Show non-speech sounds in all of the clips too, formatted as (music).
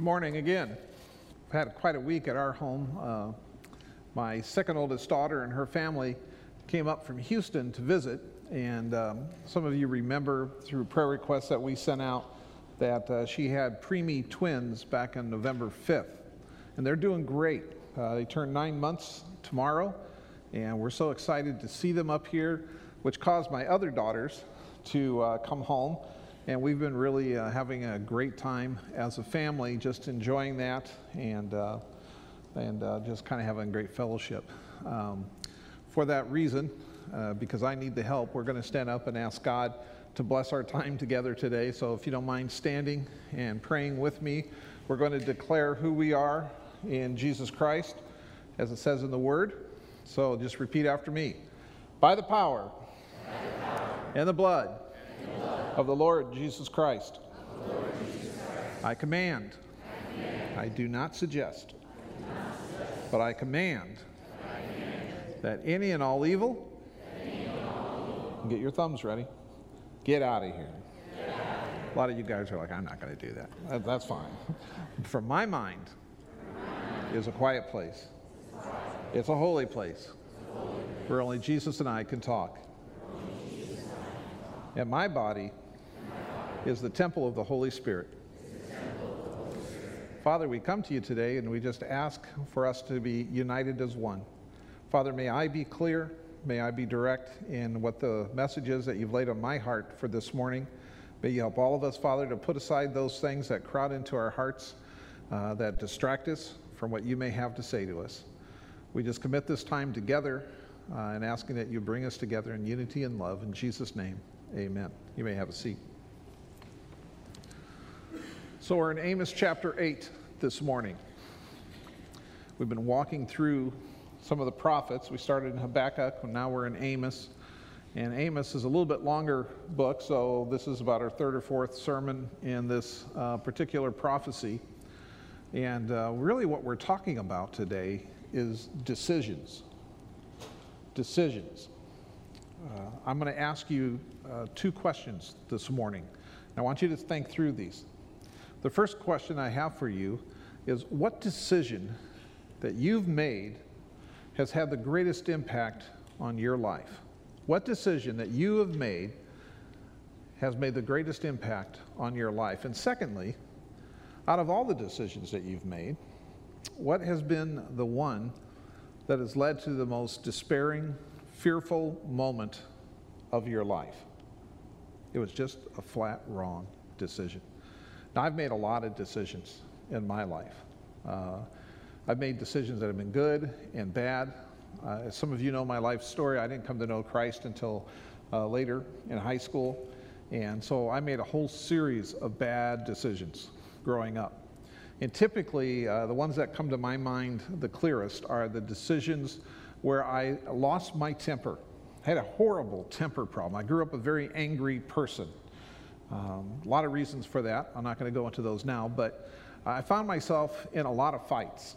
Good morning again. We've had quite a week at our home. Uh, my second oldest daughter and her family came up from Houston to visit, and um, some of you remember through prayer requests that we sent out that uh, she had preemie twins back on November 5th, and they're doing great. Uh, they turn nine months tomorrow, and we're so excited to see them up here, which caused my other daughters to uh, come home and we've been really uh, having a great time as a family, just enjoying that and, uh, and uh, just kind of having great fellowship. Um, for that reason, uh, because I need the help, we're going to stand up and ask God to bless our time together today. So if you don't mind standing and praying with me, we're going to declare who we are in Jesus Christ, as it says in the Word. So just repeat after me. By the power, By the power. and the blood of the Lord Jesus Christ. I, command, I command, I do not suggest, not suggest but I command, I command that any and all evil, and get your thumbs ready, get out of here. A lot of you guys are like, I'm not going to do that. That's fine. (laughs) For my mind is a quiet place. It's a holy place where only Jesus and I can talk. And my body is the temple of the Holy Spirit. Father, we come to you today and we just ask for us to be united as one. Father, may I be clear, may I be direct in what the message is that you've laid on my heart for this morning. May you help all of us, Father, to put aside those things that crowd into our hearts, uh, that distract us from what you may have to say to us. We just commit this time together uh, and asking that you bring us together in unity and love. In Jesus' name, amen. You may have a seat. So we're in Amos chapter 8 this morning. We've been walking through some of the prophets. We started in Habakkuk, and now we're in Amos. And Amos is a little bit longer book, so this is about our third or fourth sermon in this uh, particular prophecy. And uh, really, what we're talking about today is decisions. Decisions. Uh, I'm going to ask you uh, two questions this morning. I want you to think through these. The first question I have for you is what decision that you've made has had the greatest impact on your life? What decision that you have made has made the greatest impact on your life? And secondly, out of all the decisions that you've made, what has been the one that has led to the most despairing, fearful moment of your life? It was just a flat wrong decision. Now, I've made a lot of decisions in my life. Uh, I've made decisions that have been good and bad. Uh, as some of you know my life story, I didn't come to know Christ until uh, later in high school. And so I made a whole series of bad decisions growing up. And typically, uh, the ones that come to my mind the clearest are the decisions where I lost my temper. I had a horrible temper problem. I grew up a very angry person. Um, a lot of reasons for that. I'm not going to go into those now, but I found myself in a lot of fights.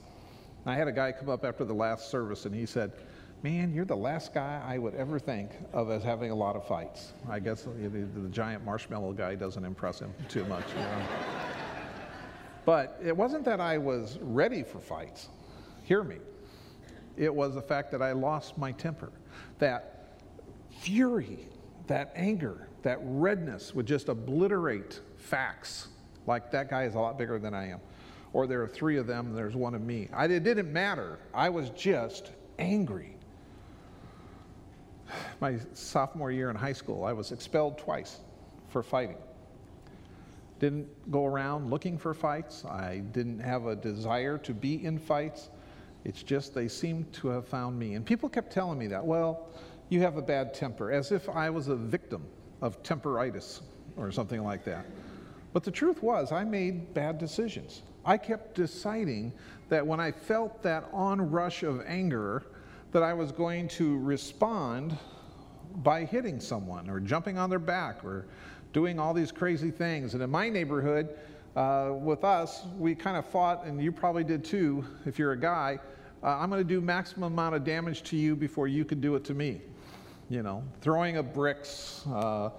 I had a guy come up after the last service and he said, Man, you're the last guy I would ever think of as having a lot of fights. I guess the, the giant marshmallow guy doesn't impress him too much. You know? but it wasn't that I was ready for fights. Hear me. It was the fact that I lost my temper. That fury, that anger, that redness would just obliterate facts. Like that guy is a lot bigger than I am. Or there are three of them there's one of me. I, it didn't matter. I was just angry. My sophomore year in high school, I was expelled twice for fighting. Didn't go around looking for fights. I didn't have a desire to be in fights. It's just they seemed to have found me. And people kept telling me that, well, you have a bad temper, as if I was a victim of temperitis or something like that. But the truth was, I made bad decisions. I kept deciding that when I felt that onrush of anger, that I was going to respond by hitting someone or jumping on their back or doing all these crazy things. And in my neighborhood, uh, with us, we kind of fought, and you probably did too, if you're a guy. Uh, I'm going to do maximum amount of damage to you before you can do it to me you know, throwing of bricks. Uh,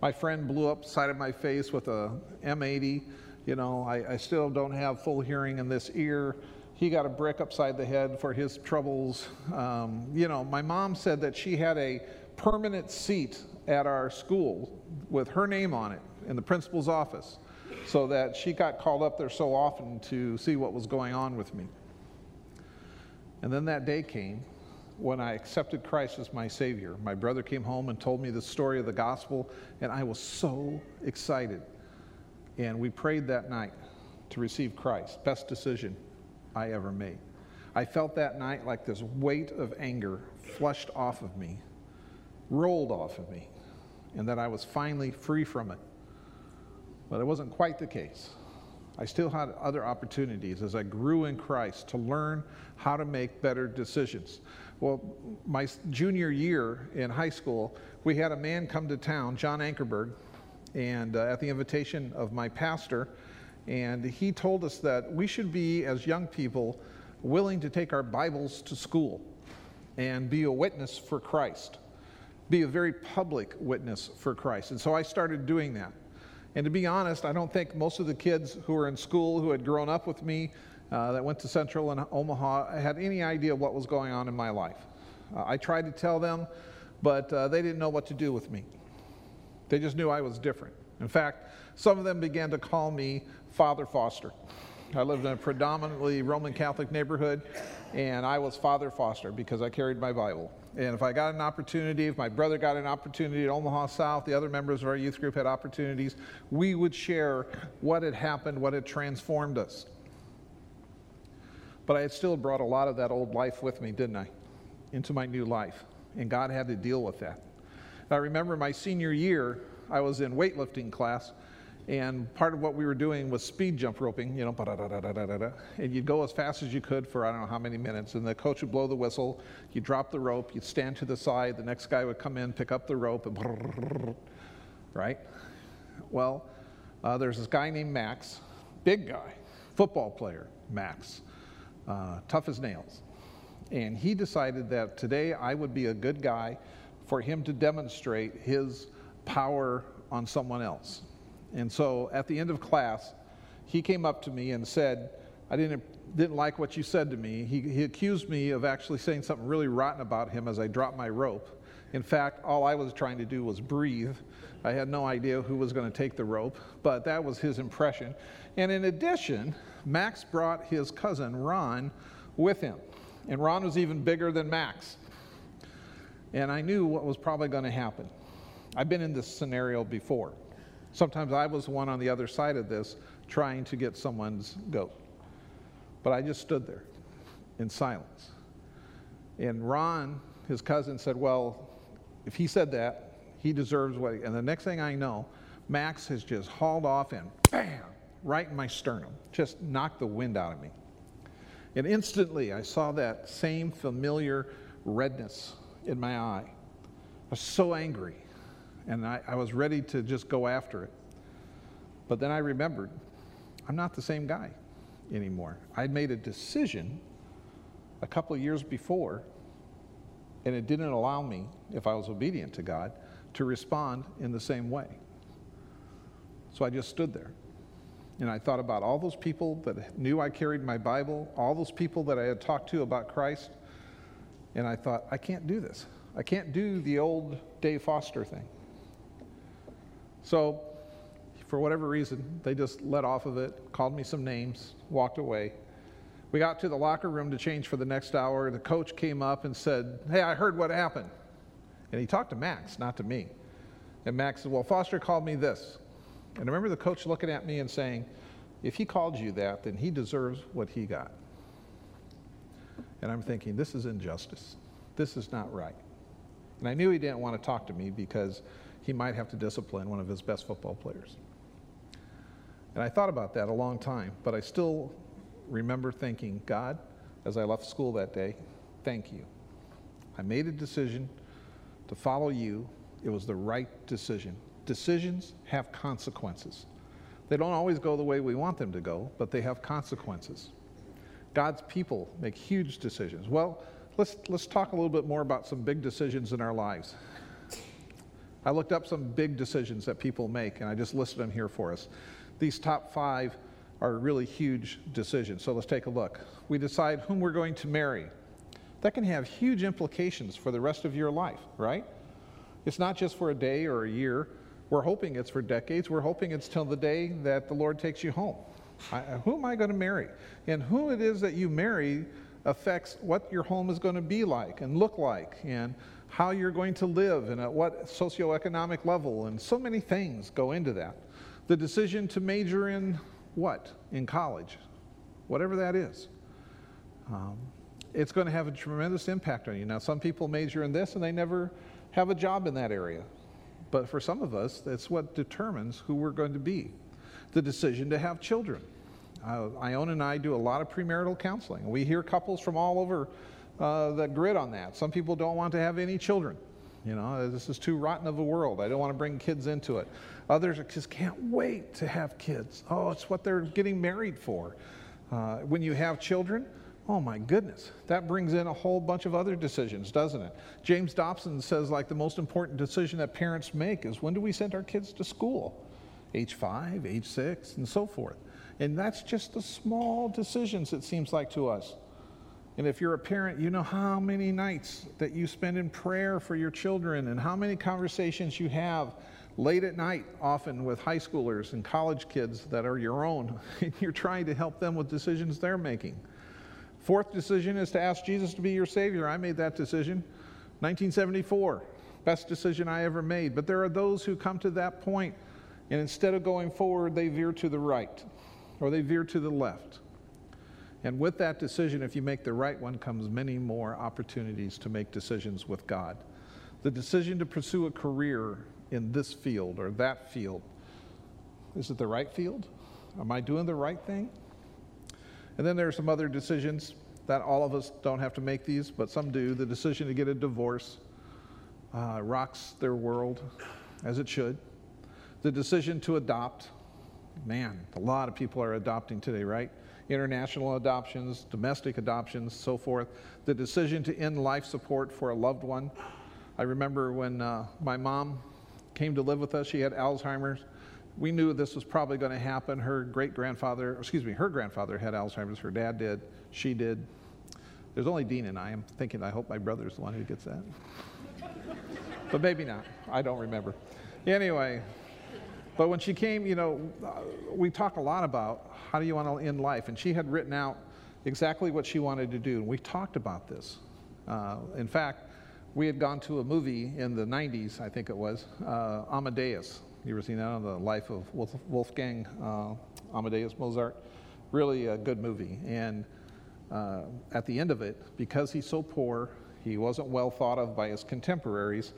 my friend blew up side of my face with a M80 You know, I, I still don't have full hearing in this ear. He got a brick upside the head for his troubles. Um, you know, my mom said that she had a permanent seat at our school with her name on it in the principal's office so that she got called up there so often to see what was going on with me. And then that day came when I accepted Christ as my Savior. My brother came home and told me the story of the gospel, and I was so excited. And we prayed that night to receive Christ. Best decision I ever made. I felt that night like this weight of anger flushed off of me, rolled off of me, and that I was finally free from it. But it wasn't quite the case. I still had other opportunities as I grew in Christ to learn how to make better decisions. Well, my junior year in high school, we had a man come to town, John Ankerberg, and uh, at the invitation of my pastor, and he told us that we should be, as young people, willing to take our Bibles to school and be a witness for Christ, be a very public witness for Christ. And so I started doing that. And to be honest, I don't think most of the kids who were in school who had grown up with me uh, that went to Central and Omaha had any idea what was going on in my life. Uh, I tried to tell them, but uh, they didn't know what to do with me. They just knew I was different. In fact, some of them began to call me Father Foster. I lived in a predominantly Roman Catholic neighborhood, and I was Father Foster because I carried my Bible. And if I got an opportunity, if my brother got an opportunity at Omaha South, the other members of our youth group had opportunities, we would share what had happened, what had transformed us. But I had still brought a lot of that old life with me, didn't I? Into my new life. And God had to deal with that. I remember my senior year, I was in weightlifting class, and part of what we were doing was speed jump roping, you know, and you'd go as fast as you could for I don't know how many minutes, and the coach would blow the whistle, you'd drop the rope, you'd stand to the side, the next guy would come in, pick up the rope, and right? Well, uh, there's this guy named Max, big guy, football player, Max, uh, tough as nails. And he decided that today I would be a good guy for him to demonstrate his power on someone else. And so at the end of class, he came up to me and said, I didn't, didn't like what you said to me. He, he accused me of actually saying something really rotten about him as I dropped my rope. In fact, all I was trying to do was breathe. I had no idea who was going to take the rope, but that was his impression. And in addition, Max brought his cousin Ron with him. And Ron was even bigger than Max. And I knew what was probably going to happen. I've been in this scenario before. Sometimes I was the one on the other side of this trying to get someone's goat. But I just stood there in silence. And Ron, his cousin, said, Well, if he said that, he deserves what. He, and the next thing I know, Max has just hauled off and bam, right in my sternum, just knocked the wind out of me. And instantly I saw that same familiar redness in my eye. I was so angry and I, I was ready to just go after it. But then I remembered I'm not the same guy anymore. I'd made a decision a couple of years before, and it didn't allow me, if I was obedient to God, to respond in the same way. So I just stood there. And I thought about all those people that knew I carried my Bible, all those people that I had talked to about Christ, and I thought, I can't do this. I can't do the old Dave Foster thing. So, for whatever reason, they just let off of it, called me some names, walked away. We got to the locker room to change for the next hour. The coach came up and said, Hey, I heard what happened. And he talked to Max, not to me. And Max said, Well, Foster called me this. And I remember the coach looking at me and saying, If he called you that, then he deserves what he got. And I'm thinking, This is injustice. This is not right. And I knew he didn't want to talk to me because he might have to discipline one of his best football players. And I thought about that a long time, but I still remember thinking, God, as I left school that day, thank you. I made a decision to follow you. It was the right decision. Decisions have consequences. They don't always go the way we want them to go, but they have consequences. God's people make huge decisions. Well, let's, let's talk a little bit more about some big decisions in our lives. I looked up some big decisions that people make, and I just listed them here for us. these top five are really huge decisions. So let's take a look. We decide whom we're going to marry. That can have huge implications for the rest of your life, right? It's not just for a day or a year. We're hoping it's for decades. We're hoping it's till the day that the Lord takes you home. I, uh, who am I going to marry? And who it is that you marry affects what your home is going to be like and look like and how you're going to live and at what socioeconomic level. And so many things go into that. The decision to major in what in college, whatever that is. Um, it's going to have a tremendous impact on you. Now, some people major in this and they never have a job in that area. But for some of us, that's what determines who we're going to be. The decision to have children. Uh, Ione and I do a lot of premarital counseling. We hear couples from all over uh, the grid on that. Some people don't want to have any children. You know, this is too rotten of a world. I don't want to bring kids into it. Others just can't wait to have kids. Oh, it's what they're getting married for. Uh, when you have children, oh my goodness, that brings in a whole bunch of other decisions, doesn't it? James Dobson says, like, the most important decision that parents make is when do we send our kids to school? Age five, age six, and so forth. And that's just the small decisions, it seems like to us. And if you're a parent, you know how many nights that you spend in prayer for your children and how many conversations you have late at night, often with high schoolers and college kids that are your own. (laughs) And you're trying to help them with decisions they're making. Fourth decision is to ask Jesus to be your Savior. I made that decision. 1974, best decision I ever made. But there are those who come to that point, and instead of going forward, they veer to the right or they veer to the left. And with that decision, if you make the right one, comes many more opportunities to make decisions with God. The decision to pursue a career in this field or that field is it the right field? Am I doing the right thing? And then there are some other decisions that all of us don't have to make these, but some do. The decision to get a divorce uh, rocks their world, as it should. The decision to adopt, man, a lot of people are adopting today, right? International adoptions, domestic adoptions, so forth. The decision to end life support for a loved one. I remember when uh, my mom came to live with us, she had Alzheimer's. We knew this was probably going to happen. Her great grandfather, excuse me, her grandfather had Alzheimer's. Her dad did. She did. There's only Dean and I. I'm thinking, I hope my brother's the one who gets that. but maybe not. I don't remember. Anyway, but when she came, you know, uh, we talk a lot about how do you want to end life. And she had written out exactly what she wanted to do. And we talked about this. Uh, in fact, we had gone to a movie in the 90s, I think it was, uh, Amadeus. You ever seen that on the life of Wolf, Wolfgang uh, Amadeus Mozart? Really a good movie. And uh, at the end of it, because he's so poor, he wasn't well thought of by his contemporaries,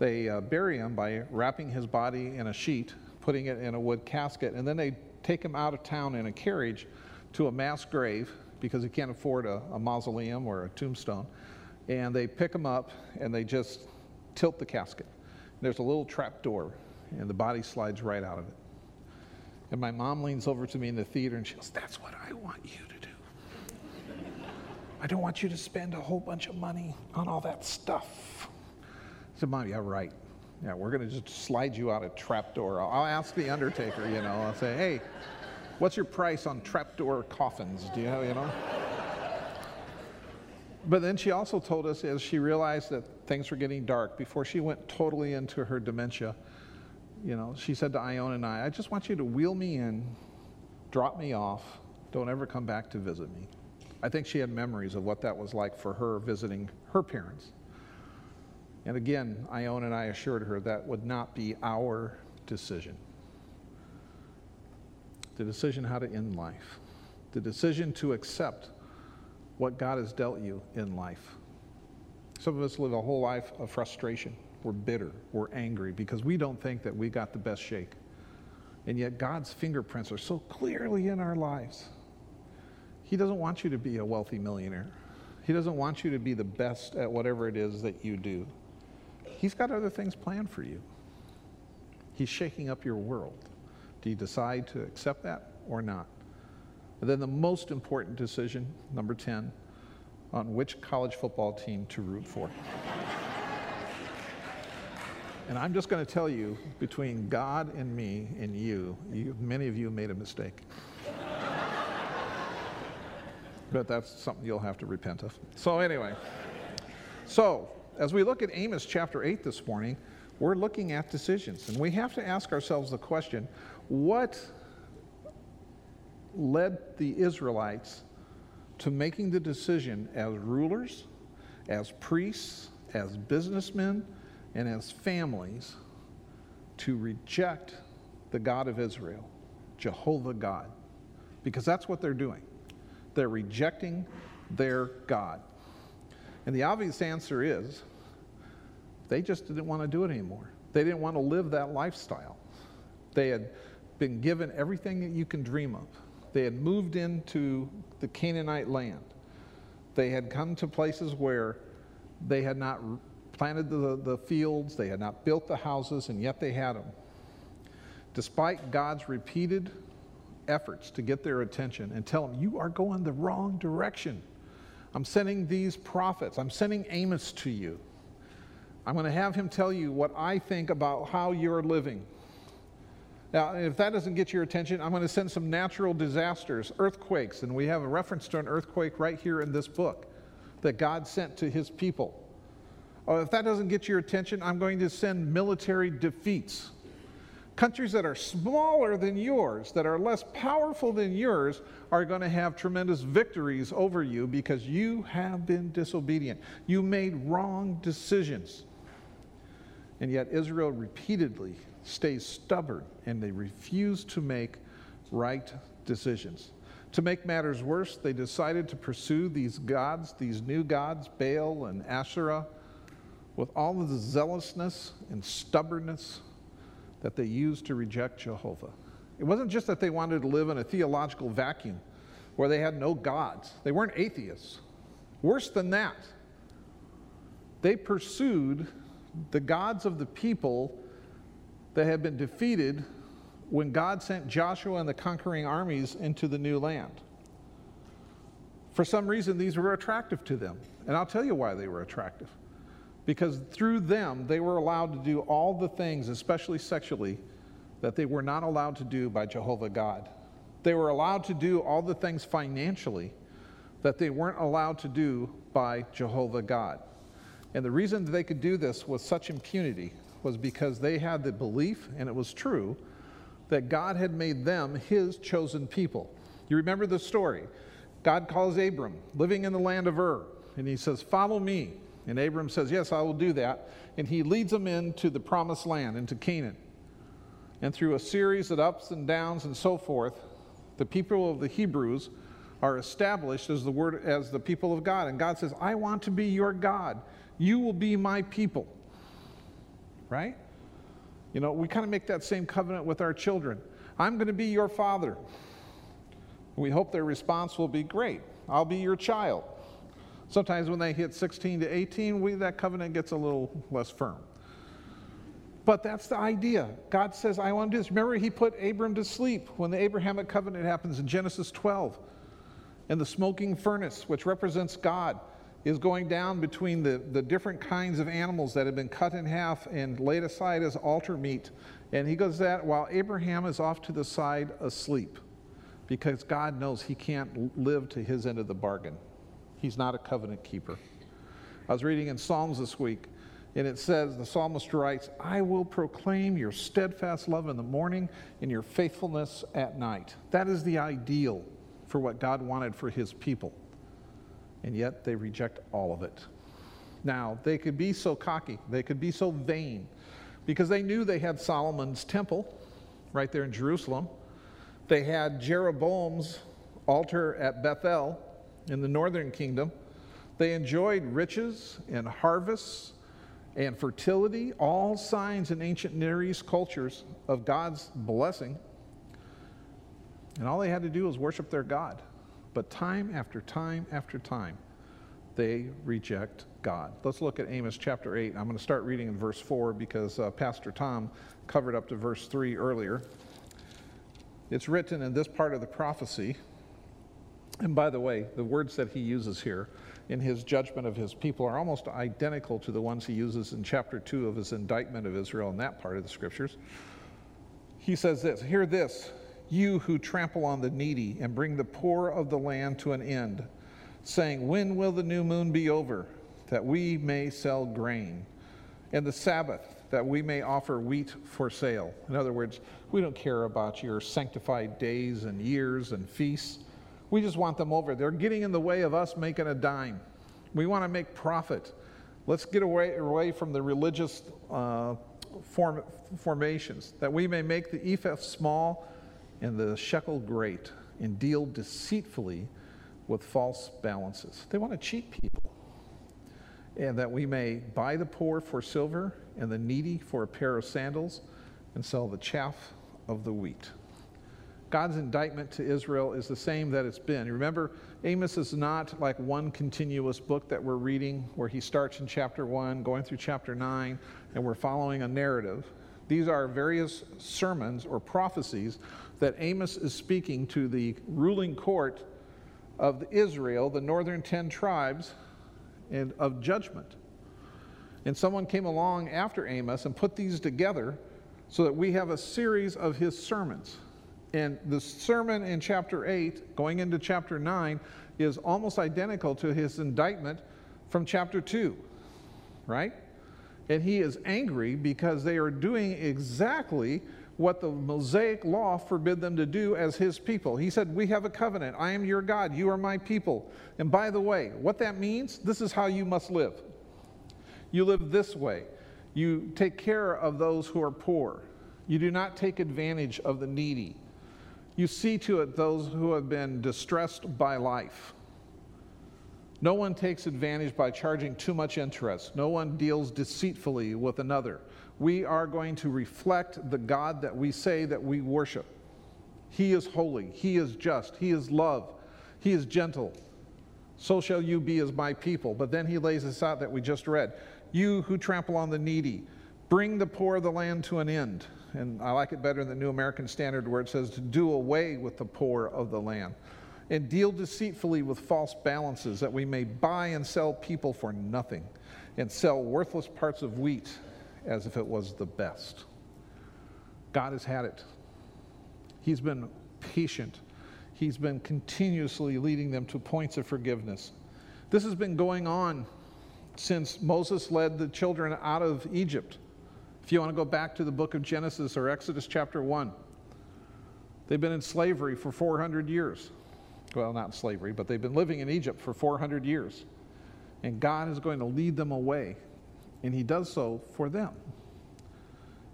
they uh, bury him by wrapping his body in a sheet putting it in a wood casket, and then they take him out of town in a carriage to a mass grave because he can't afford a, a mausoleum or a tombstone. And they pick him up and they just tilt the casket. There's a little trap door, and the body slides right out of it. And my mom leans over to me in the theater and she goes, That's what I want you to do. I don't want you to spend a whole bunch of money on all that stuff. I said, Mom, yeah, right. Yeah, we're going to just slide you out a trapdoor. I'll ask the undertaker, you know, I'll say, hey, what's your price on trapdoor coffins? Do you have, you know? but then she also told us as she realized that things were getting dark, before she went totally into her dementia, you know, she said to Ione and I, I just want you to wheel me in, drop me off, don't ever come back to visit me. I think she had memories of what that was like for her visiting her parents. And again, Ione and I assured her that would not be our decision. The decision how to end life, the decision to accept what God has dealt you in life. Some of us live a whole life of frustration. We're bitter, we're angry because we don't think that we got the best shake. And yet, God's fingerprints are so clearly in our lives. He doesn't want you to be a wealthy millionaire. He doesn't want you to be the best at whatever it is that you do. He's got other things planned for you. He's shaking up your world. Do you decide to accept that or not? And then the most important decision, number 10, on which college football team to root for. (laughs) And I'm just going to tell you, between God and me and you, you many of you made a mistake. (laughs) but that's something you'll have to repent of. So, anyway, so as we look at Amos chapter 8 this morning, we're looking at decisions. And we have to ask ourselves the question what led the Israelites to making the decision as rulers, as priests, as businessmen, and as families to reject the God of Israel, Jehovah God? Because that's what they're doing. They're rejecting their God. And the obvious answer is they just didn't want to do it anymore. They didn't want to live that lifestyle. They had been given everything that you can dream of. They had moved into the Canaanite land. They had come to places where they had not planted the, the fields, they had not built the houses, and yet they had them. Despite God's repeated efforts to get their attention and tell them, You are going the wrong direction. I'm sending these prophets, I'm sending Amos to you. I'm going to have him tell you what I think about how you're living. Now, if that doesn't get your attention, I'm going to send some natural disasters, earthquakes, and we have a reference to an earthquake right here in this book that God sent to his people. Oh, if that doesn't get your attention, I'm going to send military defeats. Countries that are smaller than yours, that are less powerful than yours, are going to have tremendous victories over you because you have been disobedient. You made wrong decisions. And yet, Israel repeatedly stays stubborn and they refuse to make right decisions. To make matters worse, they decided to pursue these gods, these new gods, Baal and Asherah, with all of the zealousness and stubbornness that they used to reject Jehovah. It wasn't just that they wanted to live in a theological vacuum where they had no gods, they weren't atheists. Worse than that, they pursued the gods of the people that had been defeated when God sent Joshua and the conquering armies into the new land. For some reason, these were attractive to them. And I'll tell you why they were attractive. Because through them, they were allowed to do all the things, especially sexually, that they were not allowed to do by Jehovah God. They were allowed to do all the things financially that they weren't allowed to do by Jehovah God. And the reason they could do this with such impunity was because they had the belief, and it was true, that God had made them his chosen people. You remember the story. God calls Abram, living in the land of Ur, and he says, Follow me. And Abram says, Yes, I will do that. And he leads them into the promised land, into Canaan. And through a series of ups and downs and so forth, the people of the Hebrews are established as the word as the people of God. And God says, I want to be your God. You will be my people. Right? You know, we kind of make that same covenant with our children. I'm going to be your father. We hope their response will be great. I'll be your child. Sometimes when they hit 16 to 18, we, that covenant gets a little less firm. But that's the idea. God says, I want to do this. Remember, He put Abram to sleep when the Abrahamic covenant happens in Genesis 12. And the smoking furnace, which represents God, is going down between the, the different kinds of animals that have been cut in half and laid aside as altar meat. And he goes that while Abraham is off to the side asleep because God knows he can't live to his end of the bargain. He's not a covenant keeper. I was reading in Psalms this week, and it says, the psalmist writes, I will proclaim your steadfast love in the morning and your faithfulness at night. That is the ideal for what God wanted for his people and yet they reject all of it. Now, they could be so cocky, they could be so vain, because they knew they had Solomon's temple right there in Jerusalem. They had Jeroboam's altar at Bethel in the northern kingdom. They enjoyed riches and harvests and fertility, all signs in ancient Near East cultures of God's blessing. And all they had to do was worship their God. But time after time after time, they reject God. Let's look at Amos chapter 8. I'm going to start reading in verse 4 because uh, Pastor Tom covered up to verse 3 earlier. It's written in this part of the prophecy. And by the way, the words that he uses here in his judgment of his people are almost identical to the ones he uses in chapter 2 of his indictment of Israel in that part of the scriptures. He says this Hear this, you who trample on the needy and bring the poor of the land to an end, saying, When will the new moon be over, that we may sell grain? And the Sabbath, that we may offer wheat for sale. In other words, we don't care about your sanctified days and years and feasts. We just want them over. They're getting in the way of us making a dime. We want to make profit. Let's get away, away from the religious uh, form, formations, that we may make the ephah small and the shekel great, and deal deceitfully with false balances. They want to cheat people. And that we may buy the poor for silver and the needy for a pair of sandals and sell the chaff of the wheat. God's indictment to Israel is the same that it's been. Remember, Amos is not like one continuous book that we're reading where he starts in chapter 1, going through chapter 9, and we're following a narrative. These are various sermons or prophecies that Amos is speaking to the ruling court of Israel, the northern 10 tribes, and of judgment. And someone came along after Amos and put these together so that we have a series of his sermons. And the sermon in chapter 8, going into chapter 9, is almost identical to his indictment from chapter 2, right? And he is angry because they are doing exactly what the Mosaic law forbid them to do as his people. He said, We have a covenant. I am your God. You are my people. And by the way, what that means, this is how you must live. You live this way. You take care of those who are poor. You do not take advantage of the needy. You see to it those who have been distressed by life. No one takes advantage by charging too much interest. No one deals deceitfully with another. We are going to reflect the God that we say that we worship. He is holy, He is just, He is love, He is gentle. So shall you be as my people. But then He lays this out that we just read. You who trample on the needy, bring the poor of the land to an end and I like it better in the New American Standard where it says to do away with the poor of the land and deal deceitfully with false balances that we may buy and sell people for nothing and sell worthless parts of wheat as if it was the best. God has had it. He's been patient. He's been continuously leading them to points of forgiveness. This has been going on since Moses led the children out of Egypt. If you want to go back to the book of Genesis or Exodus chapter 1, they've been in slavery for 400 years. Well, not slavery, but they've been living in Egypt for 400 years. And God is going to lead them away. And He does so for them.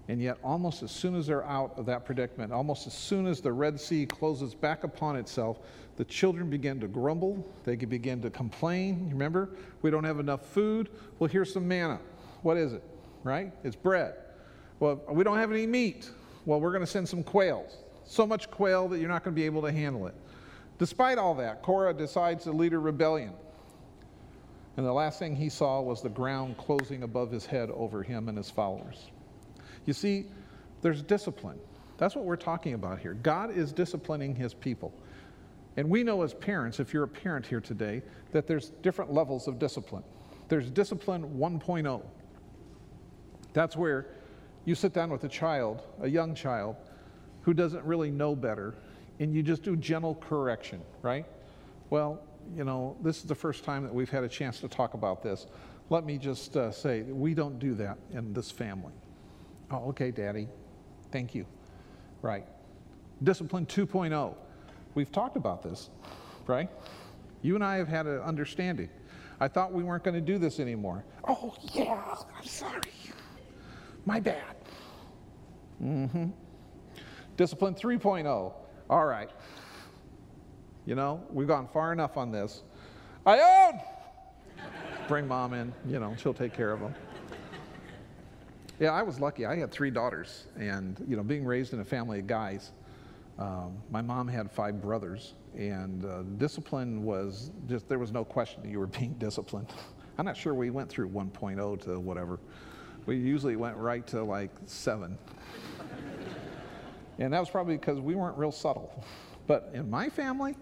And yet, almost as soon as they're out of that predicament, almost as soon as the Red Sea closes back upon itself, the children begin to grumble. They begin to complain. Remember, we don't have enough food. Well, here's some manna. What is it? right? It's bread. Well, we don't have any meat. Well, we're going to send some quails. So much quail that you're not going to be able to handle it. Despite all that, Korah decides to lead a rebellion. And the last thing he saw was the ground closing above his head over him and his followers. You see, there's discipline. That's what we're talking about here. God is disciplining his people. And we know as parents, if you're a parent here today, that there's different levels of discipline. There's discipline 1.0. That's where you sit down with a child, a young child, who doesn't really know better, and you just do gentle correction, right? Well, you know, this is the first time that we've had a chance to talk about this. Let me just uh, say, we don't do that in this family. Oh, okay, Daddy. Thank you. Right. Discipline 2.0. We've talked about this, right? You and I have had an understanding. I thought we weren't going to do this anymore. Oh, yeah, I'm sorry. My bad. Mm-hmm. Discipline 3.0. All right. You know, we've gone far enough on this. Ione! Bring mom in, you know, she'll take care of them. Yeah, I was lucky. I had three daughters, and, you know, being raised in a family of guys, um, my mom had five brothers, and uh, discipline was just, there was no question that you were being (laughs) disciplined. I'm not sure we went through 1.0 to whatever. We usually went right to like seven. and that was probably because we weren't real subtle. But in my family,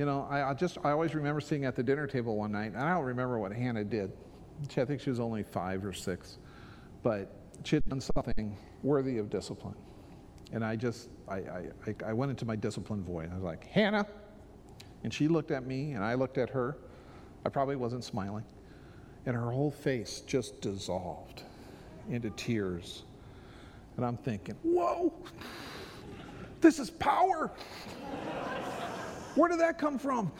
You know, I, I just, I always remember sitting at the dinner table one night, and I don't remember what Hannah did. She, I think she was only five or six, but she had done something worthy of discipline. And I just, I, I, I went into my discipline voice. I was like, Hannah. And she looked at me, and I looked at her. I probably wasn't smiling. And her whole face just dissolved into tears. And I'm thinking, whoa, this is power. Where did that come from?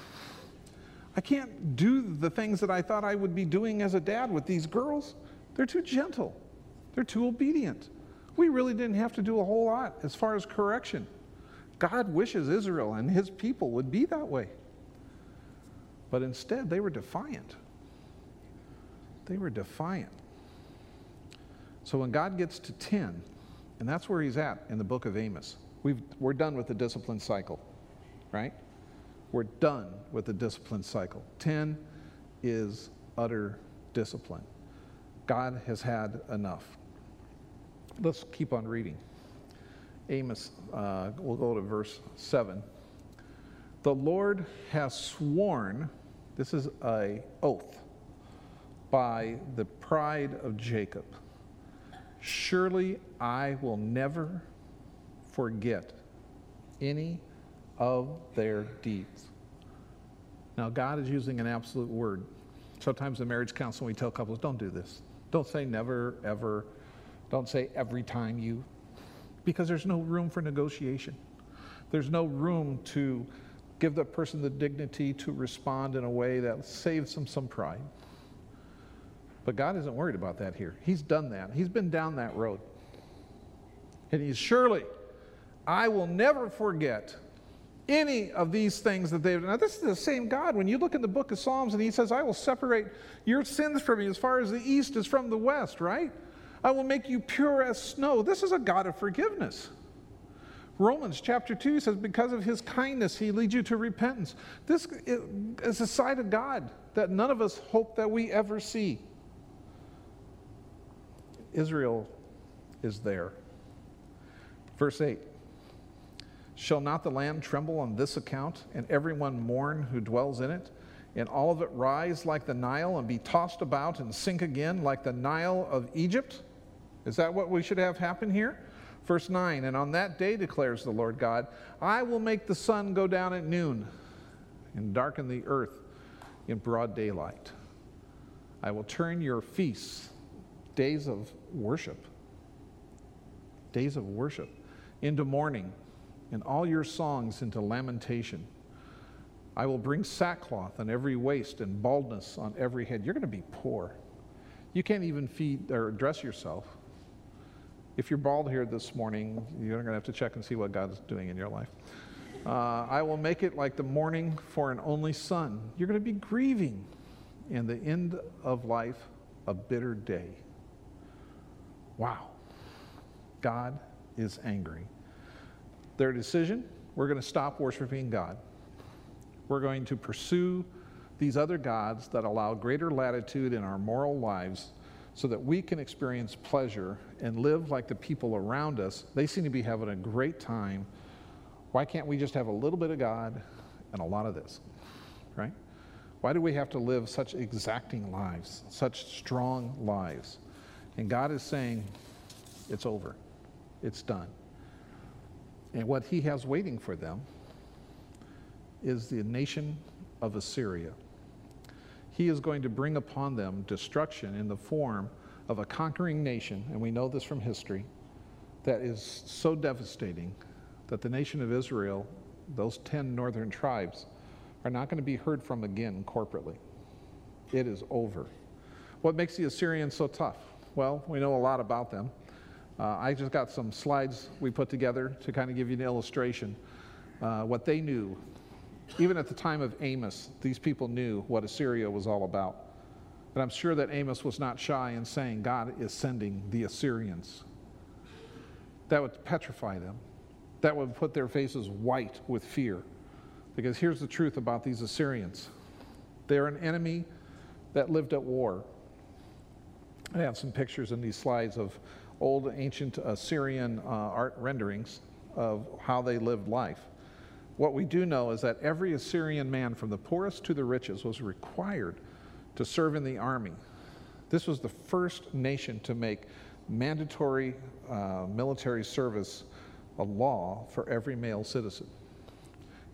I can't do the things that I thought I would be doing as a dad with these girls. They're too gentle, they're too obedient. We really didn't have to do a whole lot as far as correction. God wishes Israel and his people would be that way. But instead, they were defiant. They were defiant. So when God gets to 10, and that's where he's at in the book of Amos, we've, we're done with the discipline cycle, right? We're done with the discipline cycle. 10 is utter discipline. God has had enough. Let's keep on reading. Amos, uh, we'll go to verse 7. The Lord has sworn, this is a oath, by the pride of Jacob. Surely I will never forget any of their deeds. Now, God is using an absolute word. Sometimes in marriage counseling, we tell couples, don't do this. Don't say never, ever. Don't say every time you, because there's no room for negotiation. There's no room to give the person the dignity to respond in a way that saves them some pride. But God isn't worried about that here. He's done that, He's been down that road. And He's surely, I will never forget any of these things that they've done. Now, this is the same God. When you look in the book of Psalms and he says, I will separate your sins from you as far as the east is from the west, right? I will make you pure as snow. This is a God of forgiveness. Romans chapter 2 says, Because of his kindness, he leads you to repentance. This is a side of God that none of us hope that we ever see. Israel is there. Verse 8 Shall not the land tremble on this account, and everyone mourn who dwells in it? And all of it rise like the Nile and be tossed about and sink again like the Nile of Egypt? Is that what we should have happen here? Verse 9 And on that day, declares the Lord God, I will make the sun go down at noon and darken the earth in broad daylight. I will turn your feasts, days of worship, days of worship, into mourning and all your songs into lamentation. I will bring sackcloth on every waist and baldness on every head. You're going to be poor. You can't even feed or dress yourself. If you're bald here this morning, you're going to have to check and see what God is doing in your life. Uh, I will make it like the mourning for an only son. You're going to be grieving in the end of life, a bitter day. Wow. God is angry. Their decision we're going to stop worshiping God. We're going to pursue these other gods that allow greater latitude in our moral lives so that we can experience pleasure and live like the people around us. They seem to be having a great time. Why can't we just have a little bit of God and a lot of this? Right? Why do we have to live such exacting lives, such strong lives? And God is saying, it's over, it's done. And what he has waiting for them is the nation of Assyria. He is going to bring upon them destruction in the form of a conquering nation, and we know this from history, that is so devastating that the nation of Israel, those 10 northern tribes, are not going to be heard from again corporately. It is over. What makes the Assyrians so tough? Well, we know a lot about them. Uh, I just got some slides we put together to kind of give you an illustration. Uh, what they knew, even at the time of Amos, these people knew what Assyria was all about. And I'm sure that Amos was not shy in saying, God is sending the Assyrians. That would petrify them, that would put their faces white with fear. Because here's the truth about these Assyrians they're an enemy that lived at war. I have some pictures in these slides of old ancient Assyrian uh, art renderings of how they lived life. What we do know is that every Assyrian man, from the poorest to the richest, was required to serve in the army. This was the first nation to make mandatory uh, military service a law for every male citizen.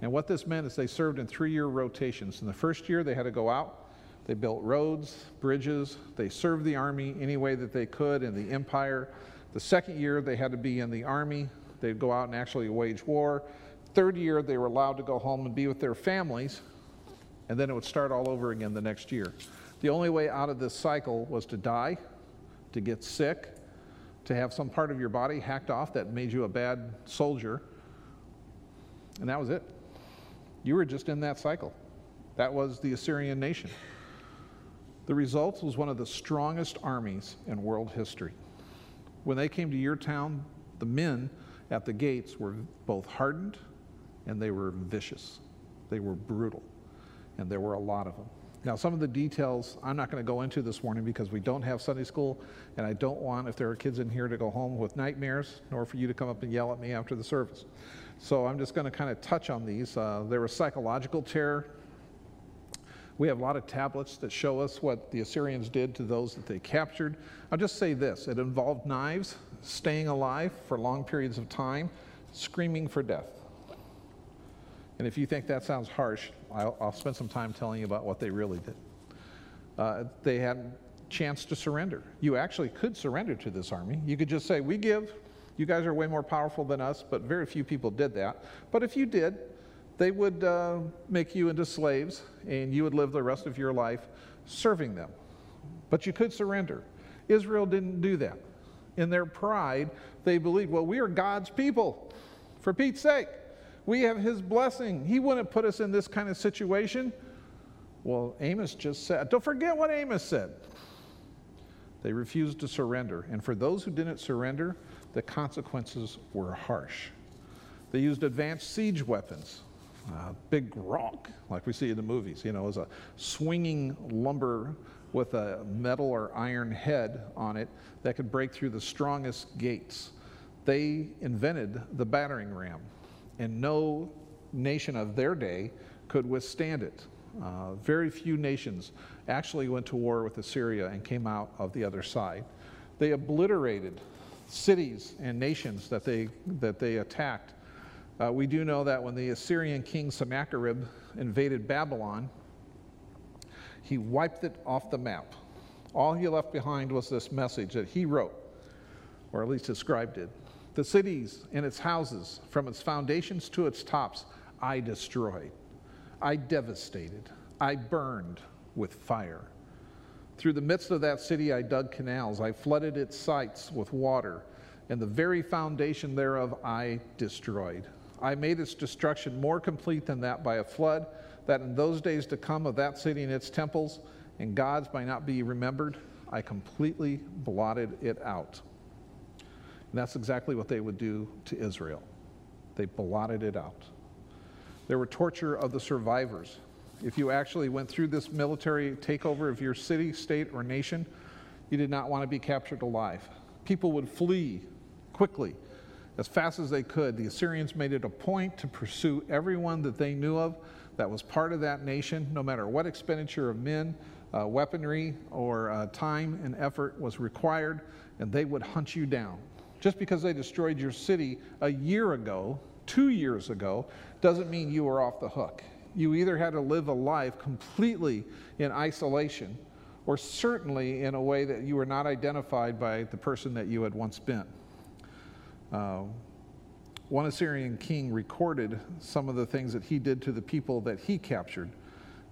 And what this meant is they served in three year rotations. In the first year, they had to go out, they built roads, bridges, they served the army any way that they could in the empire. The second year, they had to be in the army, they'd go out and actually wage war. Third year, they were allowed to go home and be with their families, and then it would start all over again the next year. The only way out of this cycle was to die, to get sick, to have some part of your body hacked off that made you a bad soldier, and that was it. You were just in that cycle. That was the Assyrian nation. The result was one of the strongest armies in world history. When they came to your town, the men at the gates were both hardened and they were vicious. They were brutal, and there were a lot of them. Now, some of the details I'm not going to go into this morning because we don't have Sunday school, and I don't want, if there are kids in here, to go home with nightmares, nor for you to come up and yell at me after the service. So I'm just going to kind of touch on these. Uh, there was psychological terror. We have a lot of tablets that show us what the Assyrians did to those that they captured. I'll just say this it involved knives, staying alive for long periods of time, screaming for death. And if you think that sounds harsh, I'll, I'll spend some time telling you about what they really did. Uh, they had a chance to surrender. You actually could surrender to this army. You could just say, "We give. You guys are way more powerful than us." But very few people did that. But if you did, they would uh, make you into slaves, and you would live the rest of your life serving them. But you could surrender. Israel didn't do that. In their pride, they believed, "Well, we are God's people. For Pete's sake." We have his blessing. He wouldn't put us in this kind of situation. Well, Amos just said, don't forget what Amos said. They refused to surrender. And for those who didn't surrender, the consequences were harsh. They used advanced siege weapons, uh, big rock, like we see in the movies, you know, as a swinging lumber with a metal or iron head on it that could break through the strongest gates. They invented the battering ram and no nation of their day could withstand it. Uh, very few nations actually went to war with Assyria and came out of the other side. They obliterated cities and nations that they, that they attacked. Uh, we do know that when the Assyrian king Sennacherib invaded Babylon, he wiped it off the map. All he left behind was this message that he wrote, or at least his scribe did. The cities and its houses, from its foundations to its tops, I destroyed. I devastated. I burned with fire. Through the midst of that city, I dug canals. I flooded its sites with water, and the very foundation thereof I destroyed. I made its destruction more complete than that by a flood, that in those days to come of that city and its temples and gods might not be remembered, I completely blotted it out. And that's exactly what they would do to Israel. They blotted it out. There were torture of the survivors. If you actually went through this military takeover of your city, state, or nation, you did not want to be captured alive. People would flee quickly, as fast as they could. The Assyrians made it a point to pursue everyone that they knew of that was part of that nation, no matter what expenditure of men, uh, weaponry, or uh, time and effort was required, and they would hunt you down. Just because they destroyed your city a year ago, two years ago, doesn't mean you were off the hook. You either had to live a life completely in isolation or certainly in a way that you were not identified by the person that you had once been. Uh, one Assyrian king recorded some of the things that he did to the people that he captured.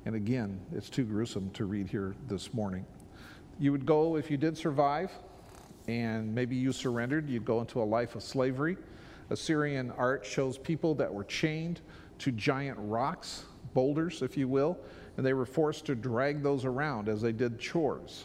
And again, it's too gruesome to read here this morning. You would go, if you did survive, and maybe you surrendered, you'd go into a life of slavery. Assyrian art shows people that were chained to giant rocks, boulders, if you will, and they were forced to drag those around as they did chores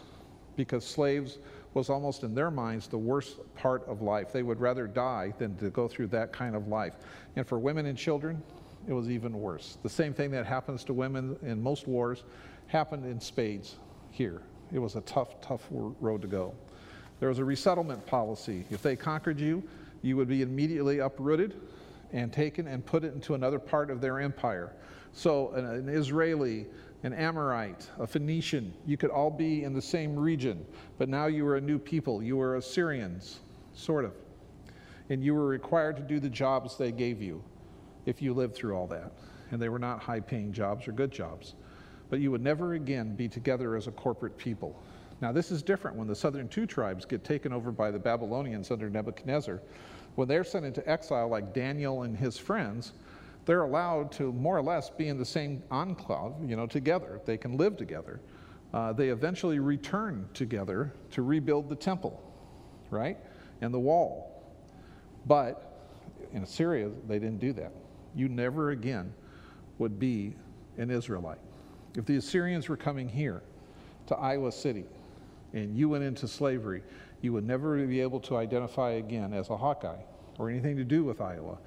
because slaves was almost in their minds the worst part of life. They would rather die than to go through that kind of life. And for women and children, it was even worse. The same thing that happens to women in most wars happened in spades here. It was a tough, tough road to go. There was a resettlement policy. If they conquered you, you would be immediately uprooted and taken and put into another part of their empire. So, an, an Israeli, an Amorite, a Phoenician, you could all be in the same region, but now you were a new people. You were Assyrians, sort of. And you were required to do the jobs they gave you if you lived through all that. And they were not high paying jobs or good jobs. But you would never again be together as a corporate people. Now, this is different when the southern two tribes get taken over by the Babylonians under Nebuchadnezzar. When they're sent into exile, like Daniel and his friends, they're allowed to more or less be in the same enclave, you know, together. They can live together. Uh, they eventually return together to rebuild the temple, right? And the wall. But in Assyria, they didn't do that. You never again would be an Israelite. If the Assyrians were coming here to Iowa City, and you went into slavery, you would never be able to identify again as a Hawkeye or anything to do with Iowa.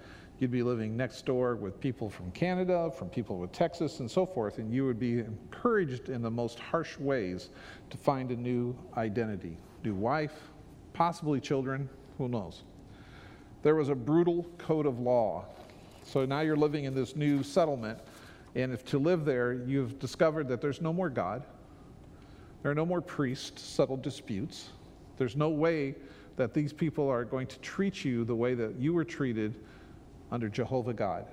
You'd be living next door with people from Canada, from people with Texas, and so forth, and you would be encouraged in the most harsh ways to find a new identity, new wife, possibly children, who knows. There was a brutal code of law. So now you're living in this new settlement, and if to live there, you've discovered that there's no more God, there are no more priests, settle disputes. There's no way that these people are going to treat you the way that you were treated under Jehovah God.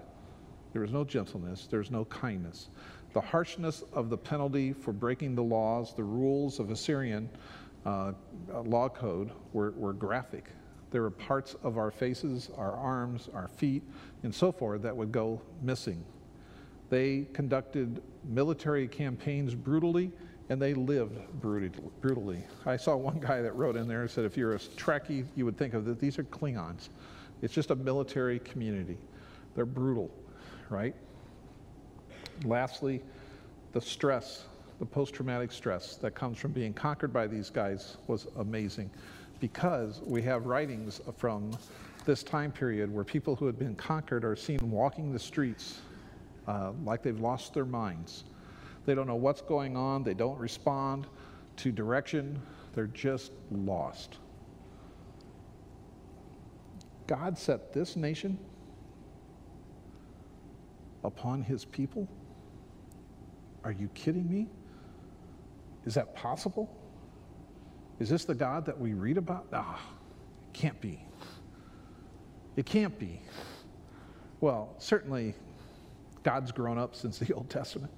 There is no gentleness, there's no kindness. The harshness of the penalty for breaking the laws, the rules of Assyrian uh, law code were, were graphic. There were parts of our faces, our arms, our feet, and so forth that would go missing. They conducted military campaigns brutally and they lived brutally. I saw one guy that wrote in there and said, if you're a Trekkie, you would think of that these are Klingons. It's just a military community. They're brutal, right? Lastly, the stress, the post traumatic stress that comes from being conquered by these guys was amazing because we have writings from this time period where people who had been conquered are seen walking the streets uh, like they've lost their minds they don't know what's going on. They don't respond to direction. They're just lost. God set this nation upon his people? Are you kidding me? Is that possible? Is this the God that we read about? Ah, it can't be. It can't be. Well, certainly God's grown up since the (laughs) Old Testament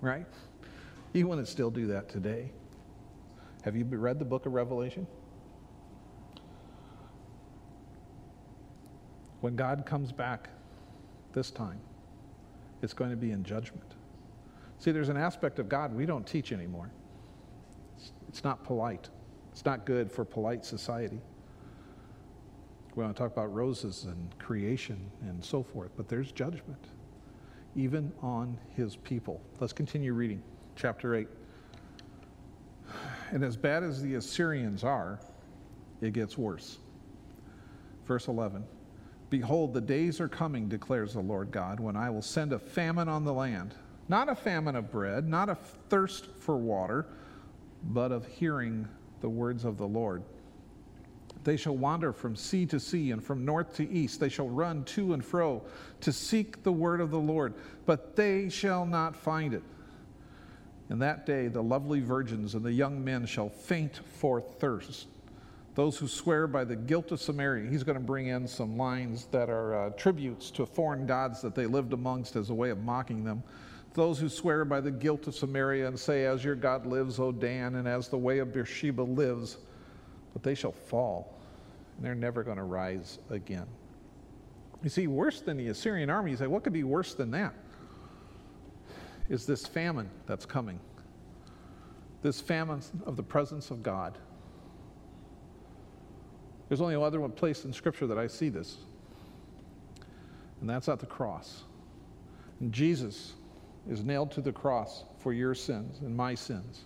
right? You wouldn't still do that today. Have you read the book of Revelation? When God comes back this time, it's going to be in judgment. See, there's an aspect of God we don't teach anymore. It's, it's not polite, it's not good for polite society. We want to talk about roses and creation and so forth, but there's judgment even on his people. Let's continue reading, chapter 8. And as bad as the Assyrians are, it gets worse. Verse 11 Behold, the days are coming, declares the Lord God, when I will send a famine on the land. Not a famine of bread, not a thirst for water, but of hearing the words of the Lord. They shall wander from sea to sea and from north to east. They shall run to and fro to seek the word of the Lord, but they shall not find it. In that day, the lovely virgins and the young men shall faint for thirst. Those who swear by the guilt of Samaria, he's going to bring in some lines that are uh, tributes to foreign gods that they lived amongst as a way of mocking them. Those who swear by the guilt of Samaria and say, As your God lives, O Dan, and as the way of Beersheba lives, but they shall fall, and they're never going to rise again. You see, worse than the Assyrian army, you say, what could be worse than that? Is this famine that's coming. This famine of the presence of God. There's only one other place in Scripture that I see this, and that's at the cross. And Jesus is nailed to the cross for your sins and my sins.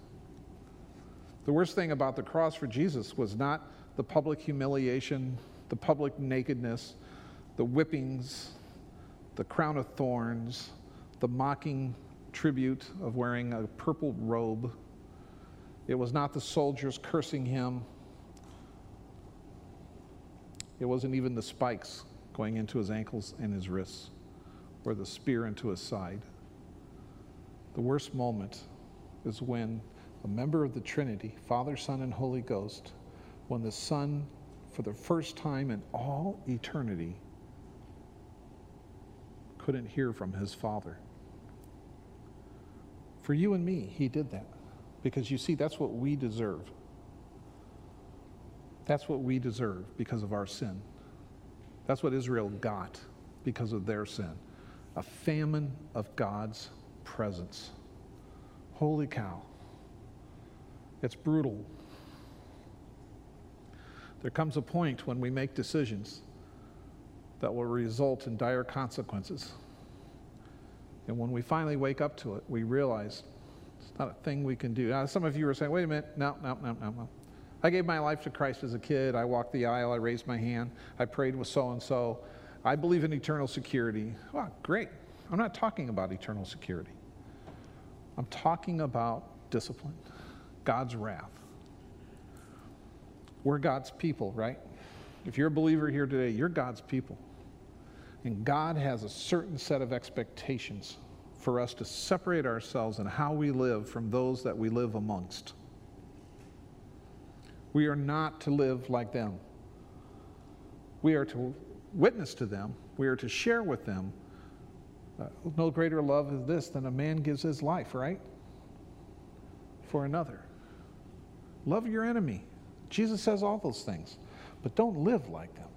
The worst thing about the cross for Jesus was not the public humiliation, the public nakedness, the whippings, the crown of thorns, the mocking tribute of wearing a purple robe. It was not the soldiers cursing him. It wasn't even the spikes going into his ankles and his wrists, or the spear into his side. The worst moment is when a member of the Trinity, Father, Son, and Holy Ghost, when the Son, for the first time in all eternity, couldn't hear from his Father. For you and me, he did that. Because you see, that's what we deserve. That's what we deserve because of our sin. That's what Israel got because of their sin a famine of God's presence. Holy cow. It's brutal. There comes a point when we make decisions that will result in dire consequences. And when we finally wake up to it, we realize it's not a thing we can do. Now, some of you are saying, wait a minute, no, no, no, no, no. I gave my life to Christ as a kid. I walked the aisle. I raised my hand. I prayed with so and so. I believe in eternal security. Well, great. I'm not talking about eternal security. I'm talking about discipline, God's wrath. We're God's people, right? If you're a believer here today, you're God's people. And God has a certain set of expectations for us to separate ourselves and how we live from those that we live amongst. We are not to live like them. We are to witness to them, we are to share with them. Uh, no greater love is this than a man gives his life, right? For another. Love your enemy. Jesus says all those things, but don't live like them.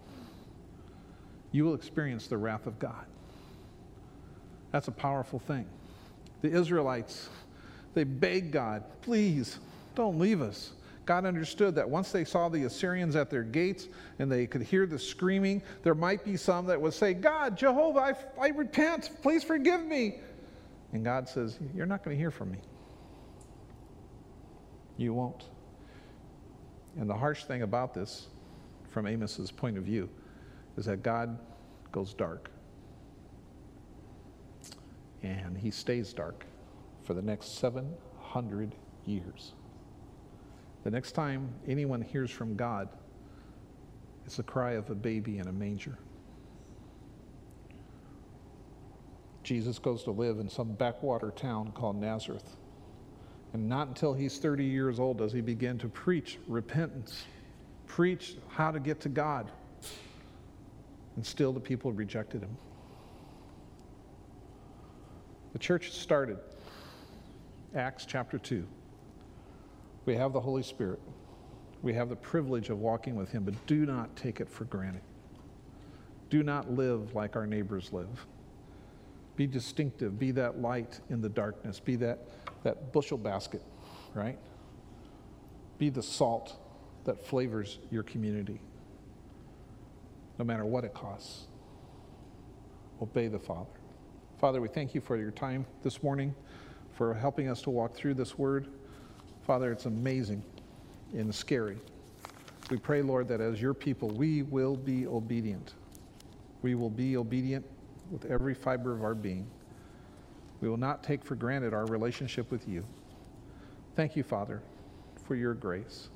You will experience the wrath of God. That's a powerful thing. The Israelites, they begged God, please don't leave us. God understood that once they saw the Assyrians at their gates and they could hear the screaming, there might be some that would say, God, Jehovah, I, I repent. Please forgive me. And God says, You're not going to hear from me. You won't. And the harsh thing about this, from Amos's point of view, is that God goes dark. And he stays dark for the next 700 years. The next time anyone hears from God, it's the cry of a baby in a manger. Jesus goes to live in some backwater town called Nazareth. And not until he's 30 years old does he begin to preach repentance, preach how to get to God. And still the people rejected him. The church started, Acts chapter 2. We have the Holy Spirit. We have the privilege of walking with Him, but do not take it for granted. Do not live like our neighbors live. Be distinctive. Be that light in the darkness. Be that, that bushel basket, right? Be the salt that flavors your community, no matter what it costs. Obey the Father. Father, we thank you for your time this morning, for helping us to walk through this word. Father, it's amazing and scary. We pray, Lord, that as your people, we will be obedient. We will be obedient with every fiber of our being. We will not take for granted our relationship with you. Thank you, Father, for your grace.